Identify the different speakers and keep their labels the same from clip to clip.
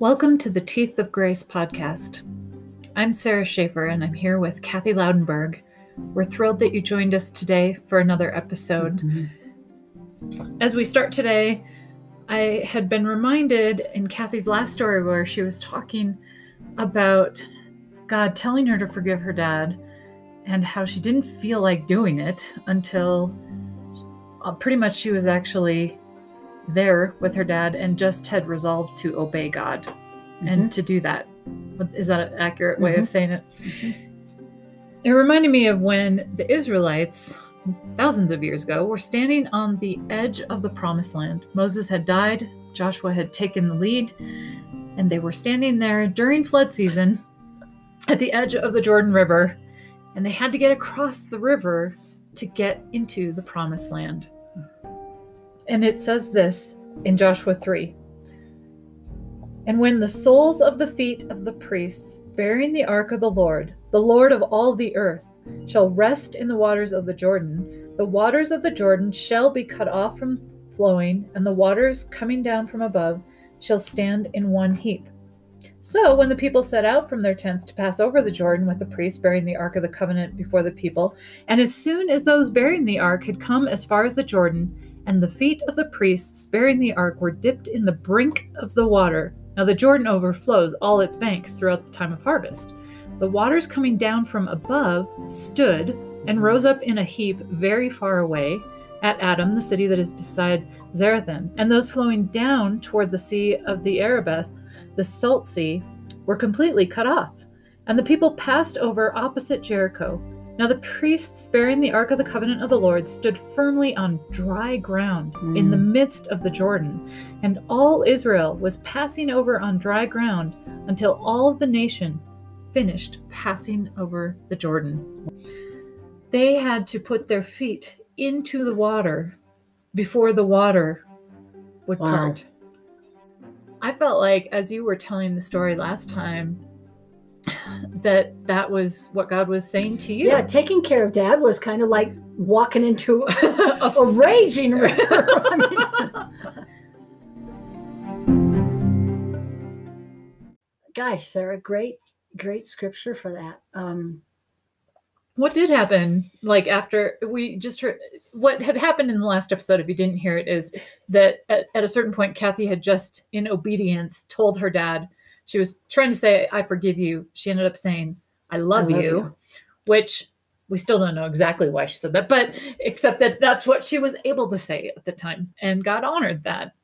Speaker 1: Welcome to the Teeth of Grace podcast. I'm Sarah Schaefer and I'm here with Kathy Loudenberg. We're thrilled that you joined us today for another episode. Mm-hmm. As we start today, I had been reminded in Kathy's last story where she was talking about God telling her to forgive her dad and how she didn't feel like doing it until uh, pretty much she was actually there with her dad and just had resolved to obey God mm-hmm. and to do that. Is that an accurate way mm-hmm. of saying it? Mm-hmm. It reminded me of when the Israelites, thousands of years ago, were standing on the edge of the promised land. Moses had died, Joshua had taken the lead, and they were standing there during flood season at the edge of the Jordan River, and they had to get across the river to get into the promised land. And it says this in Joshua 3 And when the soles of the feet of the priests bearing the ark of the Lord, the Lord of all the earth, shall rest in the waters of the Jordan, the waters of the Jordan shall be cut off from flowing, and the waters coming down from above shall stand in one heap. So, when the people set out from their tents to pass over the Jordan with the priests bearing the Ark of the Covenant before the people, and as soon as those bearing the Ark had come as far as the Jordan, and the feet of the priests bearing the ark were dipped in the brink of the water. Now the Jordan overflows all its banks throughout the time of harvest. The waters coming down from above stood and rose up in a heap very far away at Adam, the city that is beside Zarethan, and those flowing down toward the sea of the Arabah, the Salt Sea, were completely cut off. And the people passed over opposite Jericho. Now the priests bearing the Ark of the Covenant of the Lord stood firmly on dry ground mm. in the hmm. midst of the Jordan, and all Israel was passing over on dry ground until all the nation finished passing over the Jordan. They had to put their feet into the water before the water would wow. part. I felt like, as you were telling the story last time, that that was what God was saying to you.
Speaker 2: Yeah, taking care of dad was kind of like walking into a, a raging river. Gosh, Sarah, great, great scripture for that. Um,
Speaker 1: what did happen like after we just heard what had happened in the last episode if you didn't hear it is that at, at a certain point kathy had just in obedience told her dad she was trying to say, I forgive you. She ended up saying, I love, I love you, you, which we still don't know exactly why she said that, but except that that's what she was able to say at the time. And God honored that.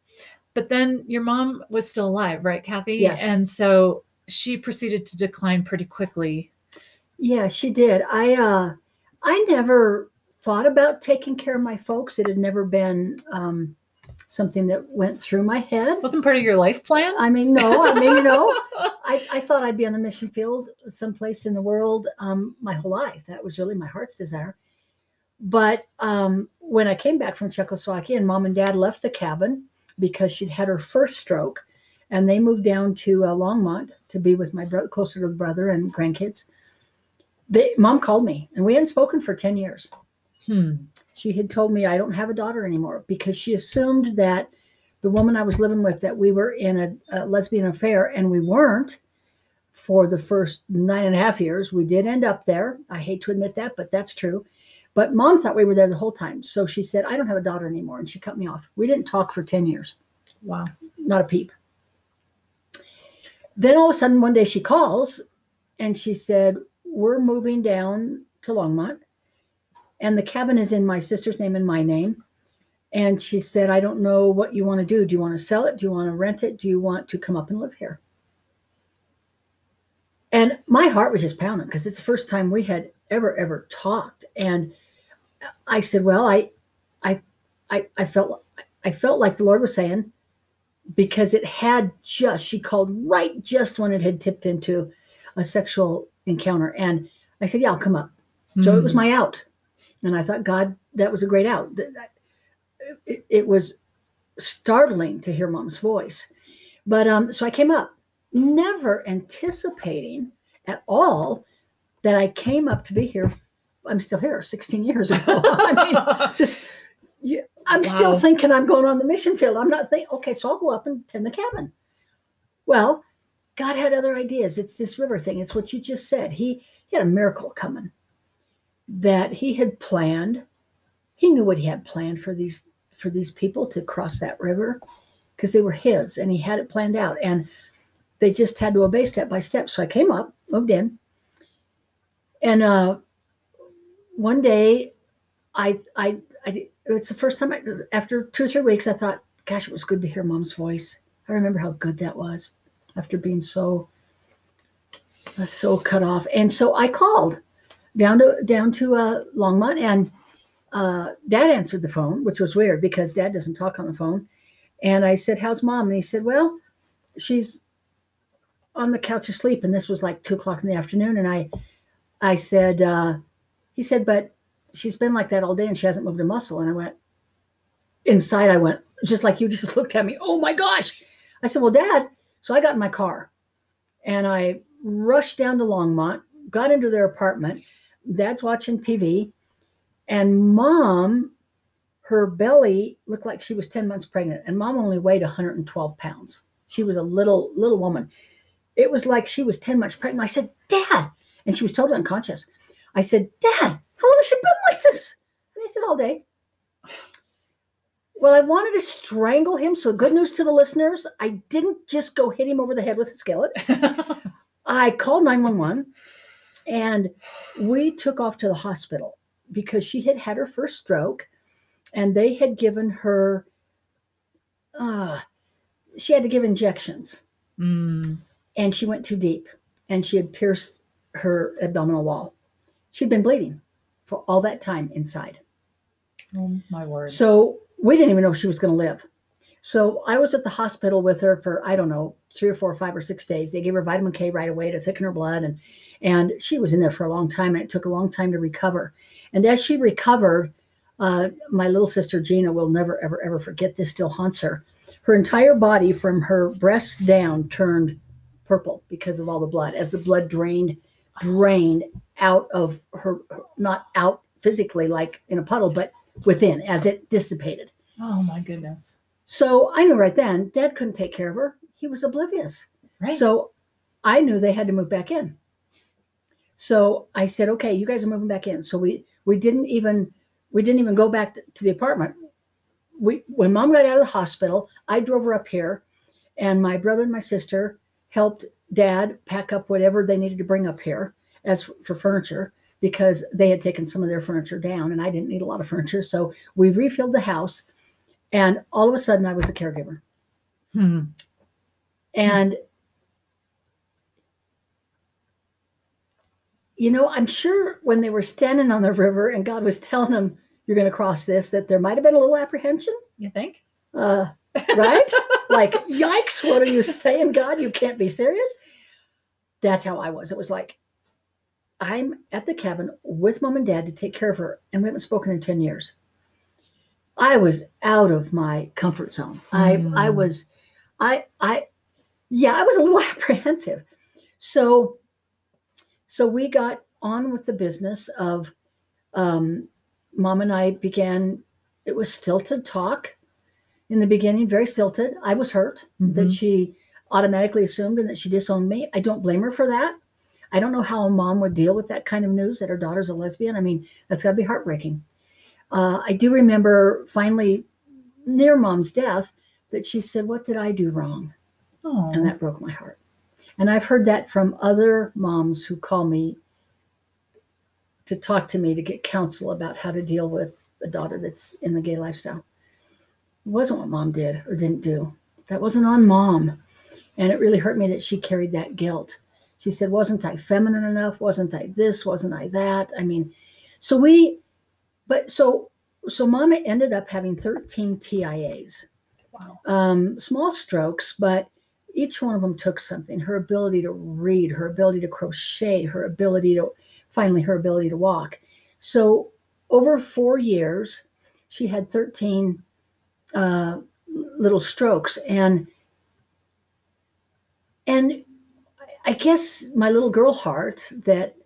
Speaker 1: But then your mom was still alive, right, Kathy?
Speaker 2: Yes.
Speaker 1: And so she proceeded to decline pretty quickly.
Speaker 2: Yeah, she did. I uh I never thought about taking care of my folks. It had never been um something that went through my head.
Speaker 1: Wasn't part of your life plan?
Speaker 2: I mean, no. I mean, you know, I, I thought I'd be on the mission field someplace in the world um, my whole life. That was really my heart's desire. But um, when I came back from Czechoslovakia and mom and dad left the cabin because she'd had her first stroke and they moved down to uh, Longmont to be with my brother, closer to the brother and grandkids. They, mom called me and we hadn't spoken for 10 years. Hmm she had told me I don't have a daughter anymore because she assumed that the woman I was living with that we were in a, a, lesbian affair and we weren't for the first nine and a half years. We did end up there. I hate to admit that, but that's true. But mom thought we were there the whole time. So she said, I don't have a daughter anymore. And she cut me off. We didn't talk for 10 years.
Speaker 1: Wow.
Speaker 2: Not a peep. Then all of a sudden, one day she calls and she said, We're moving down to Longmont and the cabin is in my sister's name and my name. And she said, I don't know what you want to do. Do you want to sell it? Do you want to rent it? Do you want to come up and live here? And my heart was just pounding because it's the first time we had ever, ever talked. And I said, Well, I I I, I felt I felt like the Lord was saying, because it had just, she called right just when it had tipped into a sexual encounter. And I said, Yeah, I'll come up. Mm-hmm. So it was hmm. my out. And I thought, God, that was a great out. It, it was startling to hear mom's voice. But um, so I came up, never anticipating at all that I came up to be here. I'm still here 16 years ago. I mean, just, I'm wow. still thinking I'm going on the mission field. I'm not thinking, okay, so I'll go up and tend the cabin. Well, God had other ideas. It's this river thing. It's what you just said. He, he had a miracle coming that he had planned. He knew what he had planned for these for these people to cross that river because they were his and he had it planned out. And they just had to obey step by step. So I came up, moved in, and uh, one day, I I I it's the first time I, after two or three weeks I thought, gosh, it was good to hear mom's voice. I remember how good that was after being so uh, so cut off. And so I called down to down to uh, Longmont, and uh, Dad answered the phone, which was weird because Dad doesn't talk on the phone. And I said, "How's mom?" And he said, "Well, she's on the couch asleep." And this was like two o'clock in the afternoon. And I, I said, uh, he said, "But she's been like that all day, and she hasn't moved a muscle." And I went inside. I went just like you just looked at me. Oh my gosh! I said, "Well, Dad." So I got in my car, and I rushed down to Longmont, got into their apartment. Dad's watching TV, and mom, her belly looked like she was 10 months pregnant, and mom only weighed 112 pounds. She was a little, little woman. It was like she was 10 months pregnant. I said, Dad, and she was totally unconscious. I said, Dad, how long has she been like this? And he said, All day. Well, I wanted to strangle him. So, good news to the listeners I didn't just go hit him over the head with a skillet. I called 911 and we took off to the hospital because she had had her first stroke and they had given her, uh, she had to give injections
Speaker 1: Mm.
Speaker 2: and she went too deep and she had pierced her abdominal wall. She'd been bleeding for all that time inside.
Speaker 1: Oh my word.
Speaker 2: So we didn't even know she was going to live. So I was at the hospital with her for I don't know three or four, or five or six days. They gave her vitamin K right away to thicken her blood, and and she was in there for a long time, and it took a long time to recover. And as she recovered, uh, my little sister Gina will never ever ever forget this. Still haunts her. Her entire body, from her breasts down, turned purple because of all the blood. As the blood drained, drained out of her, not out physically like in a puddle, but within as it dissipated.
Speaker 1: oh my goodness.
Speaker 2: So I knew right then dad couldn't take care of her. He was oblivious.
Speaker 1: Right.
Speaker 2: So I knew they had to move back in. So I said, okay, you guys are moving back in. So we we didn't even we didn't even go back to, the apartment. We when mom got out of the hospital, I drove her up here and my brother and my sister helped dad pack up whatever they needed to bring up here as f- for furniture because they had taken some of their furniture down and I didn't need a lot of furniture. So we refilled the house and all of a sudden I was a caregiver.
Speaker 1: Hmm.
Speaker 2: And you know, I'm sure when they were standing on the river and God was telling them, "You're going to cross this," that there might have been a little apprehension,
Speaker 1: You think?
Speaker 2: uh, right? like, yikes! What are you saying, God? You can't be serious. That's how I was. It was like, I'm at the cabin with mom and dad to take care of her, and we haven't spoken in ten years. I was out of my comfort zone. I I
Speaker 1: Mm.
Speaker 2: was, I I, yeah, I was a little apprehensive. So, so we got on with the business of, um, mom and I began. It was stilted talk in the beginning, very stilted. I was hurt that
Speaker 1: Mhm.
Speaker 2: she automatically assumed and that she disowned me. I don't blame her for that. I don't know how a mom would deal with that kind of news that her daughter's a lesbian. I mean, that's got to be heartbreaking. Uh, I do remember finally, near mom's death, that she said, What did I do wrong?
Speaker 1: Oh.
Speaker 2: And that broke my heart. And I've heard that from other moms who call me to talk to me to get counsel about how to deal with a daughter that's in the gay lifestyle. It wasn't what mom did or didn't do. That wasn't on mom. And it really hurt me that she carried that guilt. She said, Wasn't I feminine enough? Wasn't I this? Wasn't I that? I mean, so we, but so, so mama ended up having 13 TIAs
Speaker 1: wow.
Speaker 2: um, small strokes, but each one of them took something her ability to read, her ability to crochet, her ability to finally, her ability to walk. So, over four years, she had 13 uh, little strokes. And and I guess my little girl heart that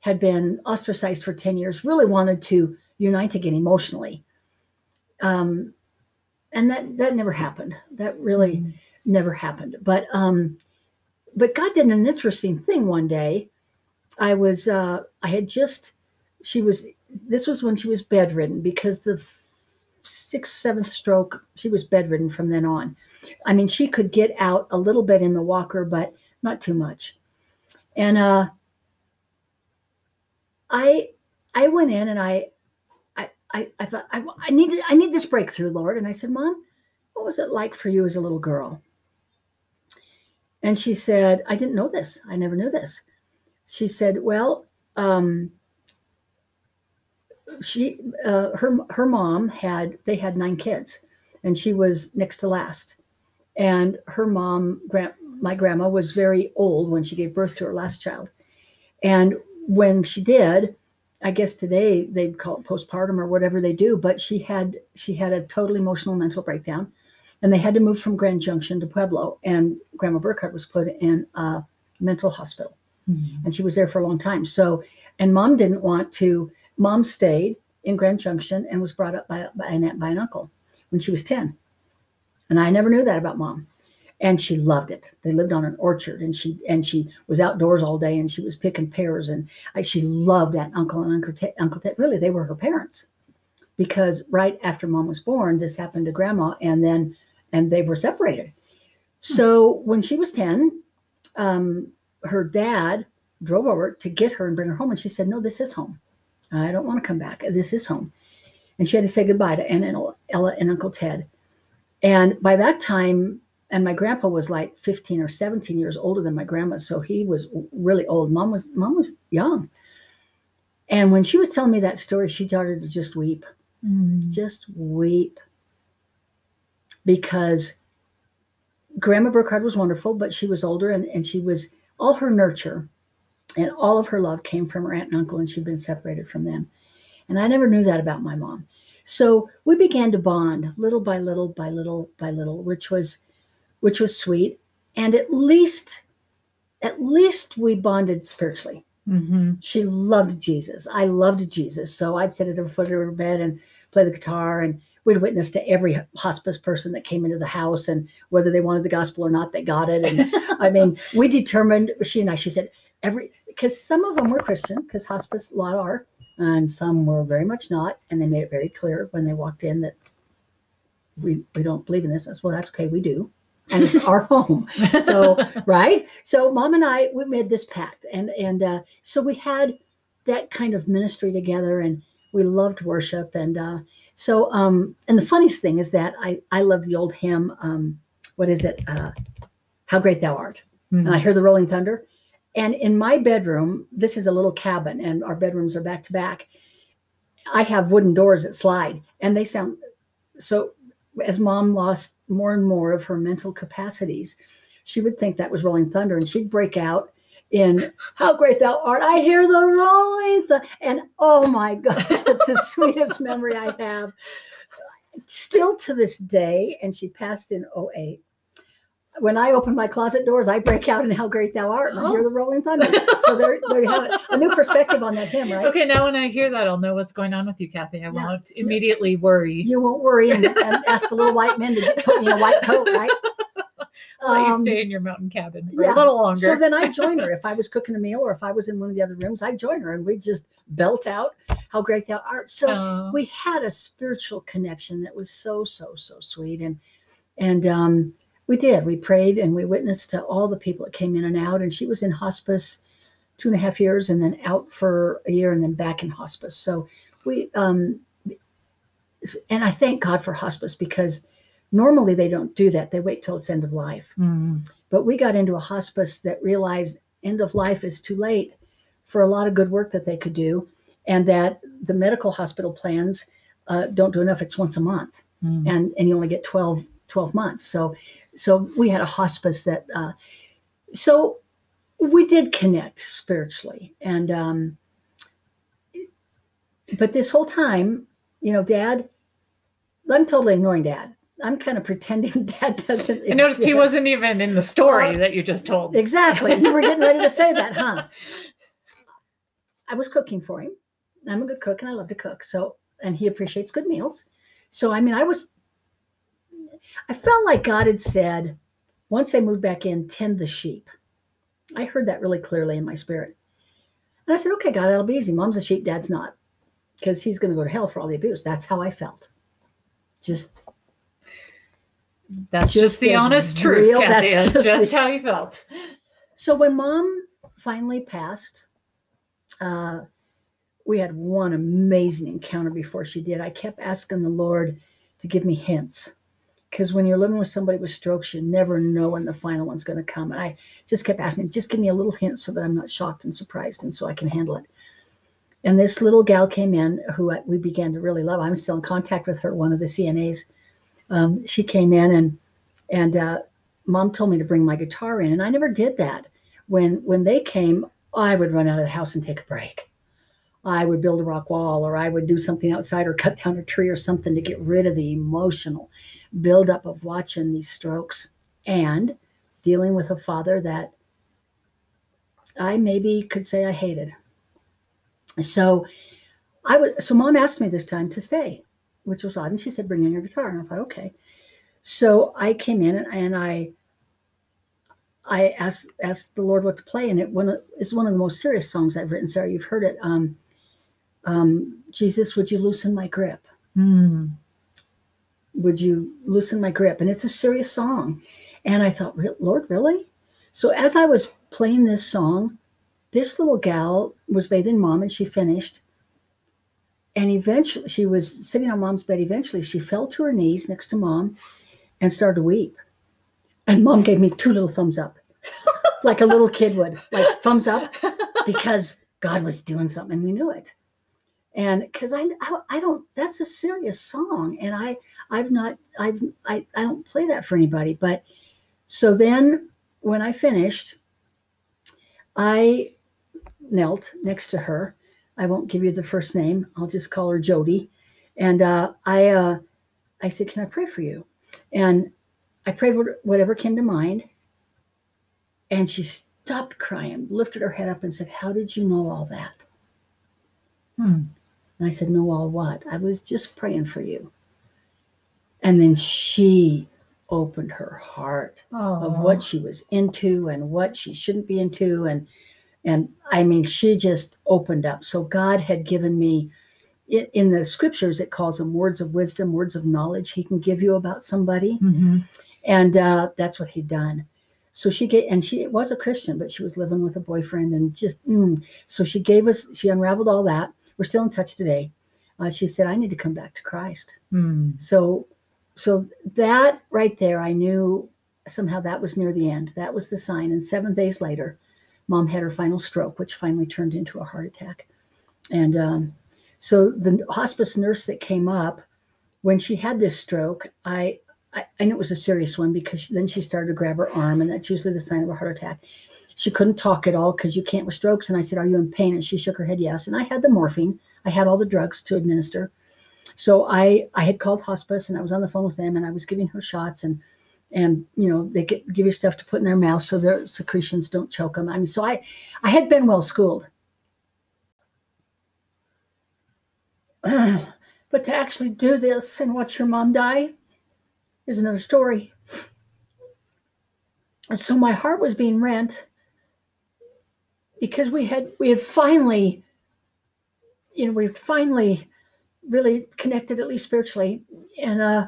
Speaker 2: had been ostracized for 10 years really wanted to unite again emotionally. Um, and that that never happened. That really
Speaker 1: Mm.
Speaker 2: never happened. But um, but God did an interesting thing one day. I was, uh, I had just, she was, this was when she was bedridden because the sixth, seventh stroke, she was bedridden from then on. I mean, she could get out a little bit in the walker, but not too much. And uh, I, I went in and I, I, I, thought I, I need, I need this breakthrough, Lord. And I said, Mom, what was it like for you as a little girl? And she said, I didn't know this. I never knew this. She said, Well, um, she uh, her her mom had they had nine kids, and she was next to last. And her mom, grand, my grandma, was very old when she gave birth to her last child. And when she did, I guess today they'd call it postpartum or whatever they do, but she had she had a total emotional mental breakdown and they had to move from Grand Junction to Pueblo. And Grandma Burkhardt was put in a mental hospital, mm-hmm. and she was there for a long time. So, and Mom didn't want to. Mom stayed in Grand Junction and was brought up by by an, by an uncle when she was ten, and I never knew that about Mom. And she loved it. They lived on an orchard, and she and she was outdoors all day, and she was picking pears, and I, she loved that uncle and Uncle Ted. Uncle Ted. Really, they were her parents, because right after Mom was born, this happened to Grandma, and then and they were separated. So when she was 10, um, her dad drove over to get her and bring her home. And she said, No, this is home. I don't want to come back. This is home. And she had to say goodbye to Aunt Ella and Uncle Ted. And by that time, and my grandpa was like 15 or 17 years older than my grandma. So he was really old. Mom was mom was young. And when she was telling me that story, she started to just weep. Mm. Just weep because Grandma Burkhardt was wonderful, but she was older and, and she was all her nurture and all of her love came from her aunt and uncle, and she'd been separated from them. And I never knew that about my mom. So we began to bond little by little by little by little, which was which was sweet. And at least at least we bonded spiritually. Mm-hmm. She loved Jesus. I loved Jesus. So I'd sit at her foot of her bed and play the guitar and we'd witness to every hospice person that came into the house and whether they wanted the gospel or not, they got it. And I mean, we determined, she and I, she said, every, because some of them were Christian, because hospice, a lot are, and some were very much not. And they made it very clear when they walked in that we, we don't believe in this. I said, well, that's okay, we do. And it's our home. So, right. So mom and I, we made this pact. And, and uh, so we had that kind of ministry together. And, we loved worship and uh, so um, and the funniest thing is that i i love the old hymn um, what is it uh, how great thou art mm-hmm. and i mm-hmm. hear the rolling thunder and in my bedroom this is a little cabin and our bedrooms are back to back i have wooden doors that slide and they sound so as mom lost more and more of her mental capacities she would think that was rolling thunder and she'd break out in How Great Thou Art. I hear the rolling thunder. And oh my gosh, that's the sweetest memory I have. Still to this day, and she passed in 08. When I open my closet doors, I break out in How Great Thou Art and oh. I hear the rolling thunder. So there, there you have it. A new perspective on that hymn, right?
Speaker 1: Okay, now when I hear that, I'll know what's going on with you, Kathy. I yeah. won't immediately worry.
Speaker 2: You won't worry and, and ask the little white men to put me in a white coat, right?
Speaker 1: let um, you stay in your mountain cabin for yeah. a little longer.
Speaker 2: so then I join her. If I was cooking a meal or if I was in one of the other rooms, I'd join her and we just belt out how great thou art. So uh, we had a spiritual connection that was so, so, so sweet. And and um, we did. We prayed and we witnessed to all the people that came in and out. And she was in hospice two and a half years and then out for a year and then back in hospice. So we um and I thank God for hospice because Normally, they don't do that. They wait till it's end of life. Mm. But we got into a hospice that realized end of life is too late for a lot of good work that they could do, and that the medical hospital plans uh, don't do enough. It's once a month, mm. and and you only get 12, 12 months. So so we had a hospice that uh, so we did connect spiritually, and um, but this whole time, you know, Dad. I'm totally ignoring Dad. I'm kind of pretending dad doesn't.
Speaker 1: I noticed he wasn't even in the story uh, that you just told.
Speaker 2: Exactly. You were getting ready to say that, huh? I was cooking for him. I'm a good cook and I love to cook. So, and he appreciates good meals. So, I mean, I was, I felt like God had said, once they moved back in, tend the sheep. I heard that really clearly in my spirit. And I said, okay, God, that'll be easy. Mom's a sheep, dad's not. Because he's going to go to hell for all the abuse. That's how I felt. Just
Speaker 1: That's just, the honest truth,
Speaker 2: real,
Speaker 1: Kathy.
Speaker 2: that's
Speaker 1: That's
Speaker 2: just
Speaker 1: just
Speaker 2: the-
Speaker 1: how you felt.
Speaker 2: So when mom finally passed, uh, we had one amazing encounter before she did. I kept asking the Lord to give me hints. Because when you're living with somebody with strokes, you never know when the final one's going to come. And I just kept asking, just give me a little hint so that I'm not shocked and surprised and so I can handle it. And this little gal came in who I- we began to really love. I'm still in contact with her, one of the CNAs. Um, she came in and and uh, mom told me to bring my guitar in, and I never did that. When when they came, I would run out of the house and take a break. I would build a rock wall, or I would do something outside, or cut down a tree, or something to get rid of the emotional buildup of watching these strokes and dealing with a father that I maybe could say I hated. So I was so mom asked me this time to stay, which was odd, and she said, "Bring in your guitar," and I thought, okay. So I came in and, and I I asked asked the Lord what to play, and it one is one of the most serious songs I've written. Sarah, you've heard it. Um, um, Jesus, would you loosen my grip?
Speaker 1: Hmm.
Speaker 2: Would you loosen my grip? And it's a serious song. And I thought, Lord, really? So as I was playing this song, this little gal was bathing mom, and she finished. And eventually, she was sitting on mom's bed. Eventually, she fell to her knees next to mom and started to weep. And mom gave me two little thumbs up, like a little kid would, like thumbs up, because God was doing something and we knew it. And because I, I, I don't, that's a serious song. And I, I've not, I've, I, I don't play that for anybody. But so then when I finished, I knelt next to her. I won't give you the first name. I'll just call her Jody. And uh, I, uh, I said, "Can I pray for you?" And I prayed whatever came to mind. And she stopped crying, lifted her head up, and said, "How did you know all that?"
Speaker 1: Hmm.
Speaker 2: And I said, No, all what? I was just praying for you." And then she opened her heart of what she was into and what she shouldn't be into and and i mean she just opened up so god had given me in the scriptures it calls them words of wisdom words of knowledge he can give you about somebody
Speaker 1: Mhm.
Speaker 2: and uh, that's what he'd done so she gave and she was a christian but she was living with a boyfriend and just mm. so she gave us she unraveled all that we're still in touch today. Uh, she said i need to come back to christ.
Speaker 1: Hmm.
Speaker 2: so so that right there i knew somehow that was near the end. That was the sign. And seven days later mom had her final stroke which finally turned into a heart attack. And um, so the hospice nurse that came up when she had this stroke i I, I knew it was a serious one because then she started to grab her arm, and that's usually the sign of a heart attack. She couldn't talk at all because you can't with strokes. And I said, Are you in pain? And she shook her head, Yes. And I had the morphine, I had all the drugs to administer. So I, I had called hospice and I was on the phone with them and I was giving her shots and and you know they get, give you stuff to put in their mouth so their secretions don't choke them. I mean, so I I had been well schooled, but to actually do this and watch your mom die is another story. And so my heart was being rent because we had we had finally, you know, we finally really connected at least spiritually, and uh,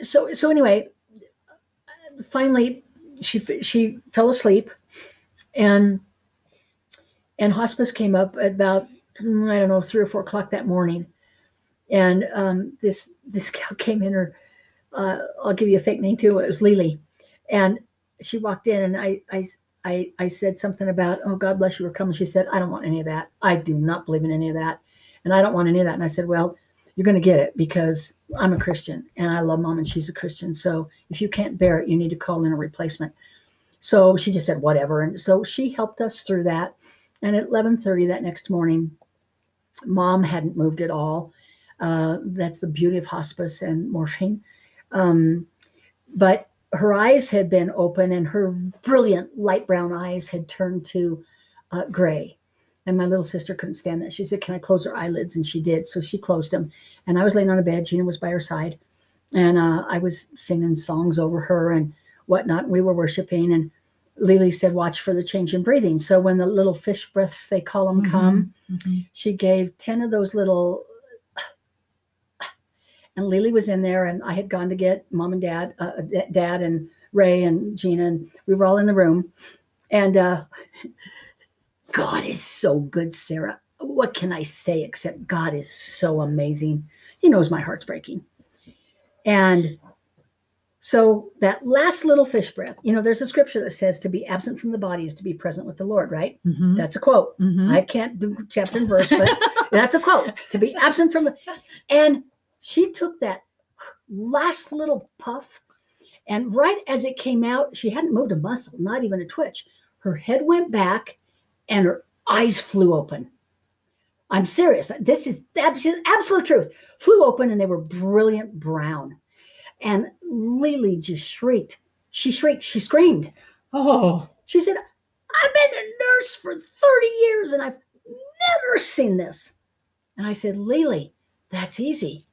Speaker 2: so so anyway, finally she she fell asleep, and and hospice came up about I don't know three or four o'clock that morning, and um, this this gal came in her uh, I'll give you a fake name too. It was Lily, and she walked in, and I, I, I, I said something about, "Oh, God bless you for coming." She said, "I don't want any of that. I do not believe in any of that, and I don't want any of that." And I said, "Well, you're going to get it because I'm a Christian, and I love Mom, and she's a Christian. So if you can't bear it, you need to call in a replacement." So she just said, "Whatever," and so she helped us through that. And at 11:30 that next morning, Mom hadn't moved at all. Uh, that's the beauty of hospice and morphine. Um, but her eyes had been open and her brilliant light brown eyes had turned to uh, gray. And my little sister couldn't stand that. She said, Can I close her eyelids? And she did. So she closed them. And I was laying on a bed. Gina was by her side. And uh, I was singing songs over her and whatnot. And we were worshiping. And Lily said, watch for the change in breathing. So when the little fish breaths, they call them, come,
Speaker 1: Mhm.
Speaker 2: she gave 10 of those little and Lily was in there and I had gone to get mom and dad, uh, d- dad and Ray and Gina and we were all in the room. And uh, God is so good, Sarah. What can I say except God is so amazing. He knows my heart's breaking. And so that last little fish breath, you know, there's a scripture that says to be absent from the body is to be present with the Lord, right?
Speaker 1: Mhm.
Speaker 2: That's a quote.
Speaker 1: Mhm.
Speaker 2: I can't do chapter and verse, but that's a quote to be absent from the. And she took that last little puff, and right as it came out, she hadn't moved a muscle, not even a twitch. Her head went back, and her eyes flew open. I'm serious. This is absolute, absolute truth. Flew open, and they were brilliant brown. And Lily just shrieked. She shrieked. She screamed.
Speaker 1: Oh,
Speaker 2: She said, I've been a nurse for 30 years and I've never seen this. And I said, Lily, that's easy.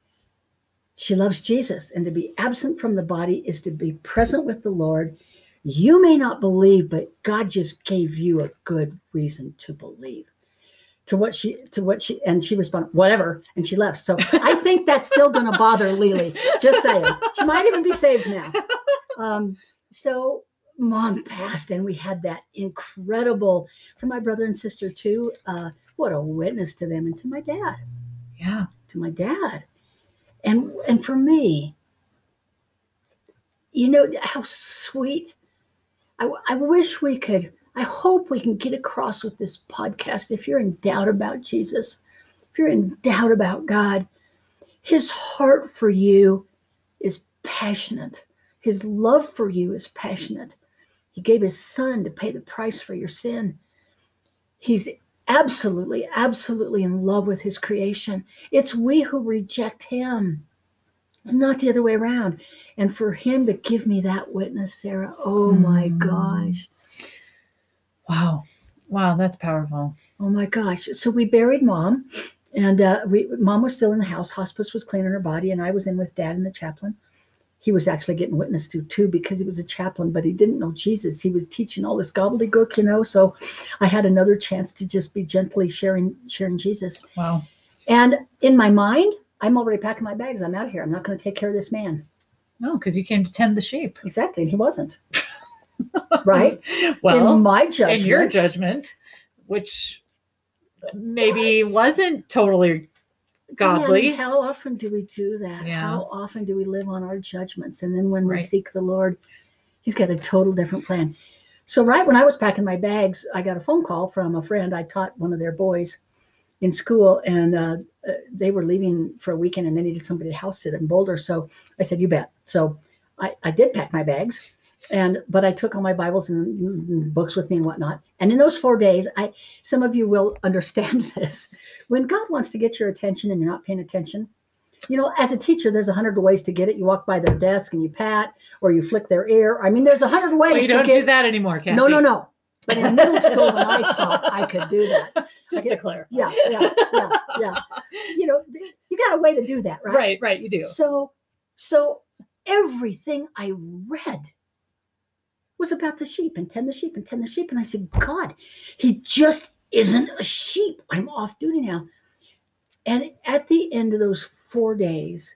Speaker 2: She loves Jesus, and to be absent from the body is to be present with the Lord. You may not believe, but God just gave you a good reason to believe. To what she, to what she, and she responded, whatever, and she left. So I think that's still going to bother Lily. Just saying, she might even be saved now. Um, so mom passed and we had that incredible for my brother and sister too uh, what a witness to them and to my dad
Speaker 1: yeah.
Speaker 2: to my dad and and for me you know how sweet I, I wish we could i hope we can get across with this podcast. If you're in doubt about jesus if you're in doubt about god his heart for you is passionate. His love for you is passionate. He gave his son to pay the price for your sin. He's absolutely absolutely in love with his creation it's we who reject him. It's not the other way around. And for him to give me that witness, Sarah, oh my
Speaker 1: Mm.
Speaker 2: gosh.
Speaker 1: Wow. Wow, that's powerful.
Speaker 2: Oh my gosh. So we buried mom, and uh, we mom was still in the house. Hospice was cleaning her body, and I was in with dad and the chaplain. He was actually getting witnessed to too because he was a chaplain, but he didn't know Jesus. He was teaching all this gobbledygook, you know. So I had another chance to just be gently sharing sharing Jesus.
Speaker 1: Wow.
Speaker 2: And in my mind, I'm already packing my bags. I'm out of here. I'm not going to take care of this man.
Speaker 1: No, because you came to tend the sheep.
Speaker 2: Exactly. And he wasn't. right?
Speaker 1: Well,
Speaker 2: in my judgment.
Speaker 1: in your judgment, which maybe wasn't totally godly.
Speaker 2: How often do we do that?
Speaker 1: Yeah.
Speaker 2: How often do we live on our judgments? And then when we
Speaker 1: Right.
Speaker 2: seek the Lord, He's got a total different plan. So, right when I was packing my bags, I got a phone call from a friend. I taught one of their boys in school, and uh, uh, they were leaving for a weekend and they needed somebody to house sit in Boulder. So I said, You bet. So I, I did pack my bags. And but I took all my Bibles and, books with me and whatnot. And in those four days, I some of you will understand this. When God wants to get your attention and you're not paying attention, you know, as a teacher, there's a hundred ways to get it. You walk by their desk and you pat, or you flick their ear. I mean, there's a hundred ways
Speaker 1: Well, you don't
Speaker 2: get.
Speaker 1: do that anymore, Kathy.
Speaker 2: No, no, no. But in middle school, when I taught, I could do that.
Speaker 1: Just
Speaker 2: Okay.
Speaker 1: to clarify.
Speaker 2: Yeah, yeah, yeah, yeah. You know, you got a way to do that, right?
Speaker 1: Right, right, you do.
Speaker 2: So, so everything I read was about the sheep and tend the sheep and tend the sheep. And I said, God, he just isn't a sheep. I'm off duty now. And at the end of those four days,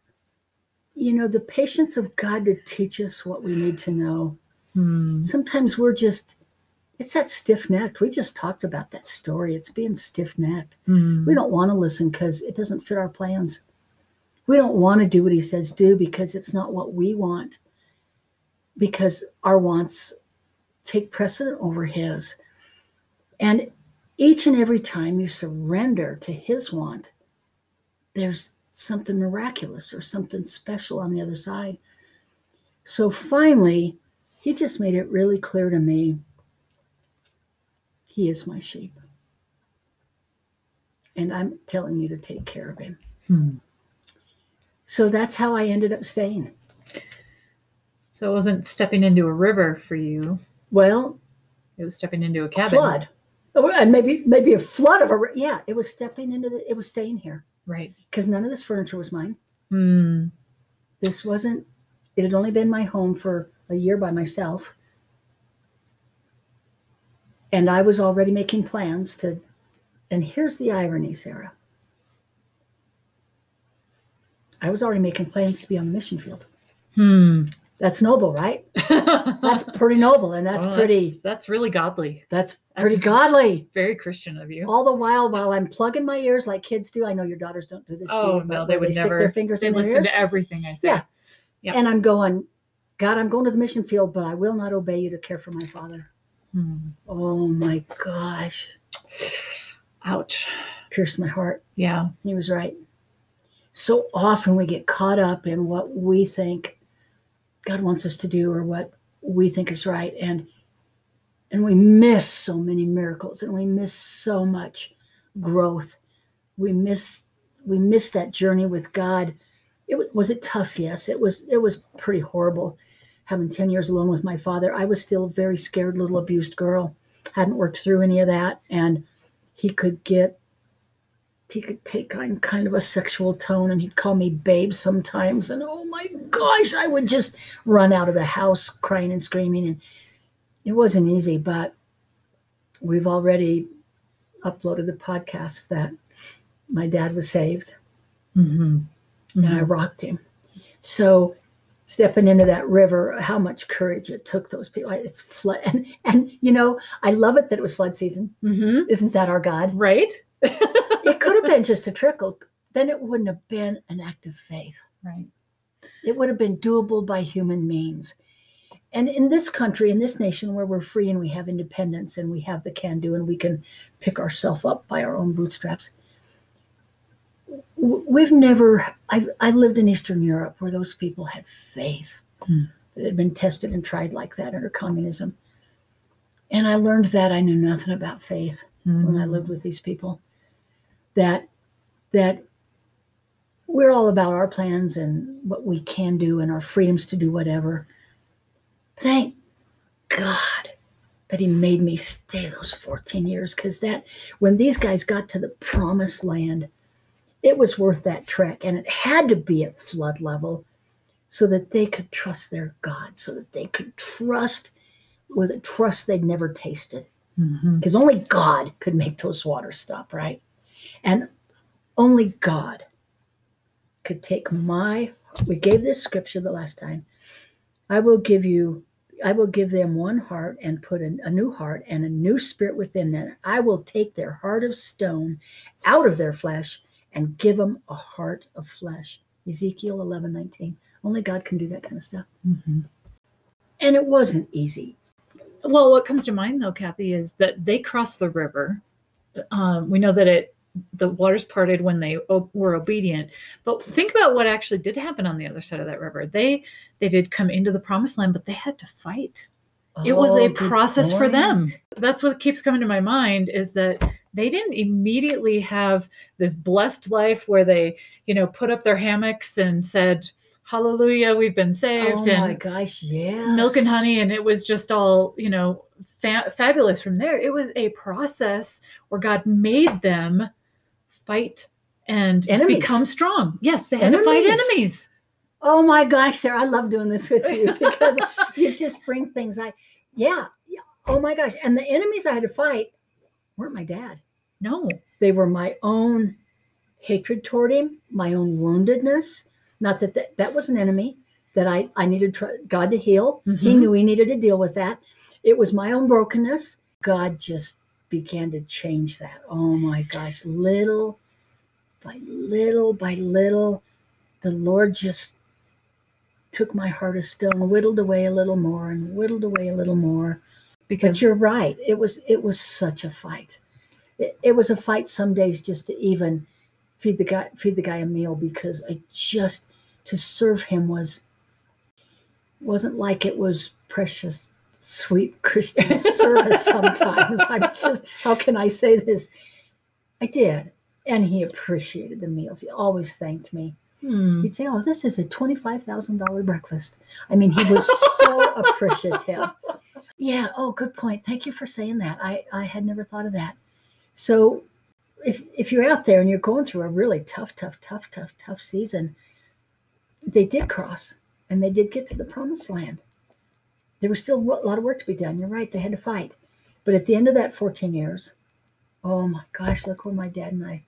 Speaker 2: you know, the patience of God to teach us what we need to know.
Speaker 1: Hmm.
Speaker 2: Sometimes we're just, it's that stiff necked. We just talked about that story. It's being stiff necked.
Speaker 1: Hmm.
Speaker 2: We don't want to listen because it doesn't fit our plans. We don't want to do what he says do because it's not what we want. Because our wants take precedent over his. And each and every time you surrender to his want, there's something miraculous or something special on the other side. So finally, he just made it really clear to me he is my sheep and I'm telling you to take care of him.
Speaker 1: Hmm.
Speaker 2: So that's how I ended up staying.
Speaker 1: So it wasn't stepping into a river for you.
Speaker 2: Well,
Speaker 1: It was stepping into a cabin.
Speaker 2: flood, Oh, and maybe maybe a flood of a yeah. It was stepping into the. It was staying here
Speaker 1: Right.
Speaker 2: because none of this furniture was mine.
Speaker 1: Hmm.
Speaker 2: This wasn't. It had only been my home for a year by myself. And I was already making plans to, and here's the irony, Sarah. I was already making plans to be on the mission field.
Speaker 1: Hmm.
Speaker 2: That's noble, right? That's pretty noble, and that's
Speaker 1: Well,
Speaker 2: pretty.
Speaker 1: That's, that's really godly.
Speaker 2: That's
Speaker 1: that's
Speaker 2: pretty
Speaker 1: a-
Speaker 2: godly.
Speaker 1: Very Christian of you.
Speaker 2: All the while, while I'm plugging my ears like kids do. I know your daughters don't do this
Speaker 1: Oh,
Speaker 2: you,
Speaker 1: no, they would
Speaker 2: stick
Speaker 1: never-
Speaker 2: their fingers
Speaker 1: They
Speaker 2: in their
Speaker 1: listen
Speaker 2: ears.
Speaker 1: to everything I say.
Speaker 2: Yeah.
Speaker 1: Yeah.
Speaker 2: And I'm going, God, I'm going to the mission field, but I will not obey you to care for my father.
Speaker 1: Hmm.
Speaker 2: Oh my gosh,
Speaker 1: Ouch.
Speaker 2: pierced my heart.
Speaker 1: Yeah.
Speaker 2: He was right. So often we get caught up in what we think God wants us to do or what we think is right and and we miss so many miracles and we miss so much growth. We miss we miss that journey with God. It was, was it tough? Yes, it was it was pretty horrible having 10 years alone with my father. I was still a very scared little abused girl. Hadn't worked through any of that and he could get he could take kind kind of a sexual tone and he'd call me babe sometimes. And oh my gosh i would just run out of the house crying and screaming. And it wasn't easy but we've already uploaded the podcast that my dad was saved.
Speaker 1: Mm-hmm.
Speaker 2: and i rocked him. So stepping into that river how much courage it took those people. It's flood and, and you know i love it that it was flood season.
Speaker 1: Mm-hmm.
Speaker 2: isn't that our god?
Speaker 1: Right?
Speaker 2: It could have been just a trickle then it wouldn't have been an act of faith
Speaker 1: Right.
Speaker 2: It would have been doable by human means. And in this country, in this nation where we're free and we have independence and we have the can do and we can pick ourselves up by our own bootstraps, we've never, I've, I lived in Eastern Europe where those people had faith
Speaker 1: Hmm.
Speaker 2: that had been tested and tried like that under communism. And I learned that I knew nothing about faith when I lived with these people. That that we're all about our plans and what we can do and our freedoms to do whatever. Thank God that He made me stay those 14 years because that when these guys got to the promised land, it was worth that trek and it had to be at flood level so that they could trust their God, so that they could trust with a trust they'd never tasted
Speaker 1: Mm-hmm.
Speaker 2: because only God could make those waters stop, right? And only God could take my. We gave this scripture the last time. I will give you, I will give them one heart and put a, a new heart and a new spirit within them. I will take their heart of stone out of their flesh and give them a heart of flesh. Ezekiel 11 19. Only God can do that kind of stuff.
Speaker 1: Mm-hmm.
Speaker 2: And it wasn't easy.
Speaker 1: Well, what comes to mind though, Kathy, is that they crossed the river. Um, we know that it the waters parted when they o- were obedient. But think about what actually did happen on the other side of that river. They they did come into the promised land, but they had to fight. It was
Speaker 2: Oh,
Speaker 1: a
Speaker 2: good
Speaker 1: process for them. That's what keeps coming to my mind is that they didn't immediately have this blessed life where they, you know, put up their hammocks and said, "Hallelujah, we've been saved,"
Speaker 2: Oh
Speaker 1: and
Speaker 2: my gosh, yeah.
Speaker 1: milk and honey and it was just all you know fa- fabulous from there it was a process where god made them fight and
Speaker 2: Enemies.
Speaker 1: become strong yes they had to fight
Speaker 2: Enemies.
Speaker 1: enemies
Speaker 2: Oh my gosh, Sarah, I love doing this with you because you just bring things I yeah, yeah. Oh my gosh. And the enemies I had to fight weren't my dad.
Speaker 1: no
Speaker 2: They were my own hatred toward him, my own woundedness. Not that that, that was an enemy that I, I needed tr- God to heal. He
Speaker 1: Mhm.
Speaker 2: knew he needed to deal with that. It was my own brokenness. God just began to change that. Oh my gosh. Little by little by little, the Lord just took my heart of stone, whittled away a little more and whittled away a little more.
Speaker 1: because
Speaker 2: But you're right. It was it was such a fight. It, it was a fight some days just to even feed the guy feed the guy a meal because I just to serve him was wasn't like it was precious sweet Christian service sometimes. I'm just how can I say this? I did. And he appreciated the meals. He always thanked me.
Speaker 1: Hmm.
Speaker 2: He'd say, Oh, this is a $25,000 breakfast. I mean, he was so appreciative. Yeah. Oh, good point. Thank you for saying that. I, I had never thought of that. So, if, if you're out there and you're going through a really tough, tough, tough, tough, tough season, they did cross and they did get to the promised land. There was still a lot of work to be done. You're right. They had to fight. But at the end of that 14 years, oh my gosh, look where my dad and I,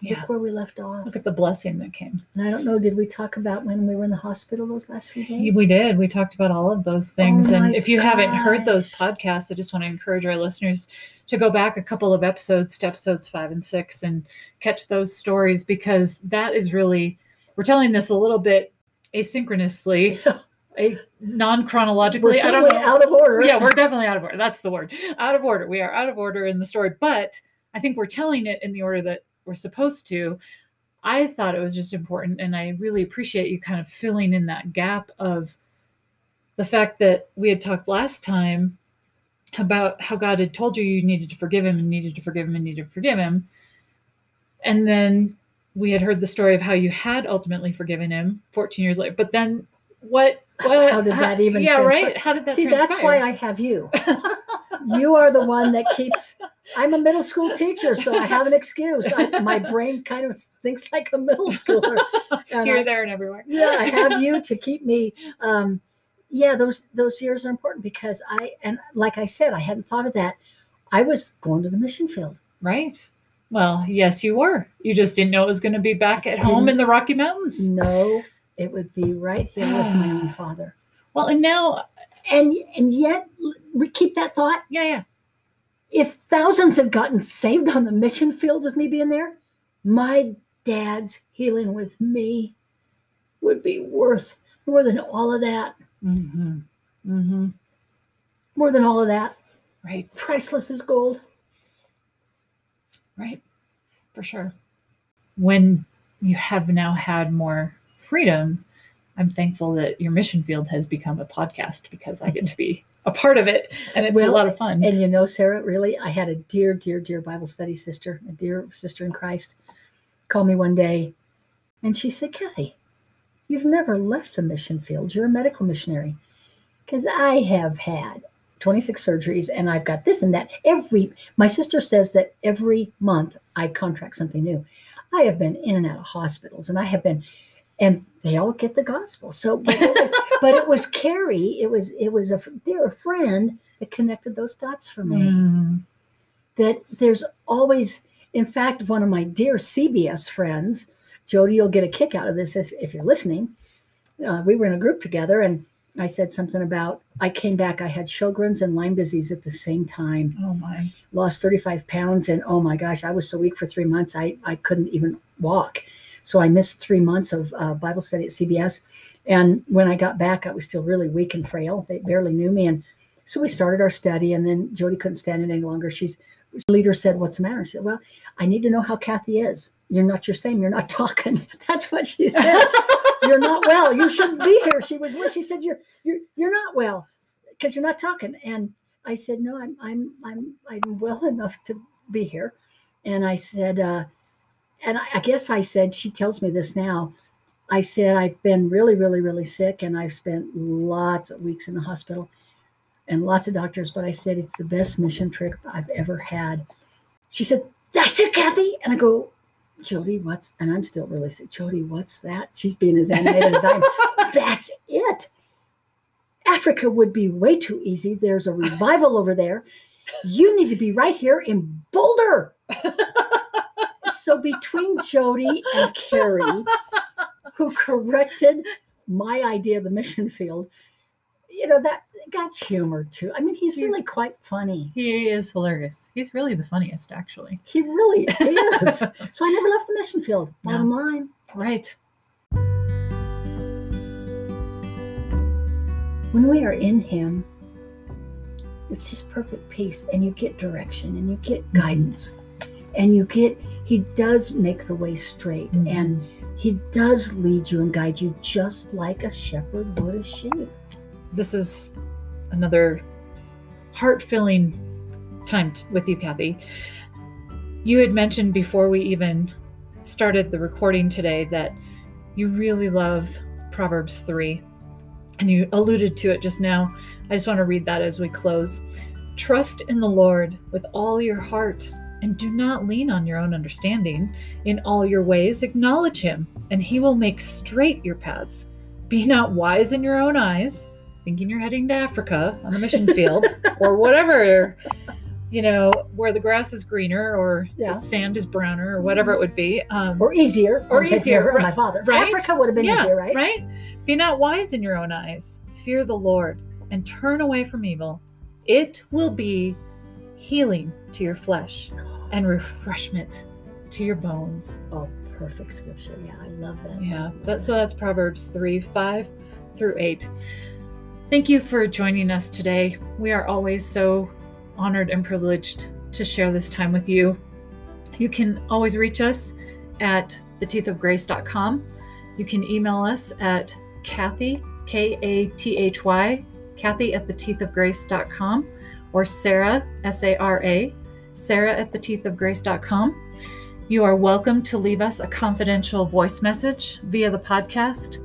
Speaker 1: Yeah.
Speaker 2: look where we left off.
Speaker 1: Look at the blessing that came.
Speaker 2: And I don't know, did we talk about when we were in the hospital those last few days?
Speaker 1: We did. We talked about all of those things.
Speaker 2: Oh
Speaker 1: and if you haven't heard those podcasts, I just want to encourage our listeners to go back a couple of episodes to episodes five and six and catch those stories because that is really, we're telling this a little bit asynchronously, a non
Speaker 2: We're
Speaker 1: chronologically. I don't know.
Speaker 2: out of order.
Speaker 1: yeah, we're definitely out of order. That's the word. Out of order. We are out of order in the story, but I think we're telling it in the order that we're supposed to. I thought it was just important, and I really appreciate you kind of filling in that gap of the fact that we had talked last time about how God had told you you needed to forgive him and needed to forgive him and needed to forgive him. And then we had heard the story of how you had ultimately forgiven him 14 years later. But then what? what
Speaker 2: How did that even
Speaker 1: Yeah,
Speaker 2: transpire?
Speaker 1: right. How did that
Speaker 2: See, that's why I have you. you are the one that keeps. I'm a middle school teacher, so I have an excuse. I, my brain kind of thinks like a middle schooler. And
Speaker 1: Here,
Speaker 2: I-
Speaker 1: there, and everywhere.
Speaker 2: yeah, I have you to keep me. Um, yeah, those those years are important because I and like I said, I hadn't thought of that. I was going to the mission field.
Speaker 1: Right. Well, yes, you were. You just didn't know it was going to be back at home in the Rocky Mountains.
Speaker 2: No, it would be right here with my own father.
Speaker 1: Well, and now,
Speaker 2: And and yet, we keep that thought.
Speaker 1: yeah, yeah.
Speaker 2: If thousands had gotten saved on the mission field with me being there, my dad's healing with me would be worth more than all of that.
Speaker 1: Mm-hmm. Mm-hmm.
Speaker 2: More than all of that.
Speaker 1: Right.
Speaker 2: Priceless as gold.
Speaker 1: Right. For sure. When you have now had more freedom, I'm thankful that your mission field has become a podcast because I get to be a part of it and it's a lot of fun.
Speaker 2: And you know, Sara, really, I had a dear, dear, dear Bible study sister, a dear sister in Christ, call me one day and she said, Kathy, you've never left the mission field. You're a medical missionary. Because I have had 26 surgeries and I've got this and that. Every, my sister says that every month I contract something new. I have been in and out of hospitals and I have been, and they all get the gospel. So, but it was, but it was Carrie, it was, it was a dear friend that connected those dots for me
Speaker 1: Mm.
Speaker 2: that there's always, in fact, one of my dear CBS friends, Jody, you'll get a kick out of this if, you're listening. Uh, we were in a group together, and I said something about I came back, I had Sjogren's and Lyme disease at the same time,
Speaker 1: Oh my.
Speaker 2: lost 35 pounds, and oh my gosh, I was so weak for three months, I, I couldn't even walk. So I missed three months of uh, Bible study at CBS. And when I got back, I was still really weak and frail. They barely knew me. And so we started our study, and then Jody couldn't stand it any longer. She's the leader said, "What's the matter?" I said, "Well, I need to know how Kathy is. You're not your same. You're not talking." That's what she said. you're not well. You shouldn't be here. She was well. She said, "You're you're you're not well because you're not talking." And I said, "No, I'm I'm I'm I'm well enough to be here." And I said, uh, and I, I guess I said, she tells me this now. I said, I've been really, really, really sick, and I've spent lots of weeks in the hospital and lots of doctors, but I said, it's the best mission trip I've ever had. She said, That's it, Kathy. And I go, Jody, what's, and I'm still really sick. Jody, what's that? She's being as animated as I am. That's it. Africa would be way too easy. There's a revival over there. You need to be right here in Boulder. so between Jody and Carrie, who corrected my idea of the mission field, you know, that God's humor too. I mean, he's really quite funny.
Speaker 1: He is hilarious. He's really the funniest, actually.
Speaker 2: He really is. so I never left the mission field. Bottom line.
Speaker 1: Right.
Speaker 2: When we are in him, it's his perfect peace, and you get direction and you get mm-hmm. guidance. And you get, he does make the way straight mm-hmm. and he does lead you and guide you just like a shepherd would a sheep.
Speaker 1: this is another heart filling time t- with you, Kathy. You had mentioned before we even started the recording today that you really love Proverbs 3, and you alluded to it just now. I just want to read that as we close. Trust in the Lord with all your heart, and do not lean on your own understanding. In all your ways, acknowledge Him, and He will make straight your paths. Be not wise in your own eyes thinking you're heading to Africa on a mission field or whatever you know, where the grass is greener or
Speaker 2: Yeah.
Speaker 1: the sand is browner or whatever it would be. Um,
Speaker 2: Or easier.
Speaker 1: Or easier, right-
Speaker 2: my father.
Speaker 1: right?
Speaker 2: Africa would have been
Speaker 1: yeah,
Speaker 2: easier, right?
Speaker 1: Right? Be not wise in your own eyes. Fear the Lord and turn away from evil. It will be healing to your flesh and refreshment to your bones.
Speaker 2: Oh, perfect scripture. Yeah, I love that.
Speaker 1: Yeah, that, so that's Proverbs 3 5 through 8. Thank you for joining us today. We are always so honored and privileged to share this time with you. You can always reach us at theteethofgrace.com. You can email us at Kathy, K A T H Y, Kathy at theteethofgrace.com, or Sara, S A R A, Sara at theteethofgrace.com. You are welcome to leave us a confidential voice message via the podcast.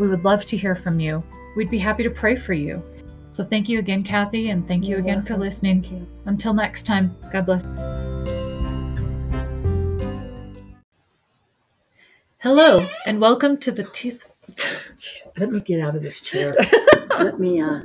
Speaker 1: We would love to hear from you. We'd be happy to pray for you. So thank you again, Kathy, and thank you
Speaker 2: You're
Speaker 1: again for listening.
Speaker 2: You.
Speaker 1: Until next time, God bless. Hello, and welcome to the Teeth.
Speaker 2: Let me get out of this chair. Let me uh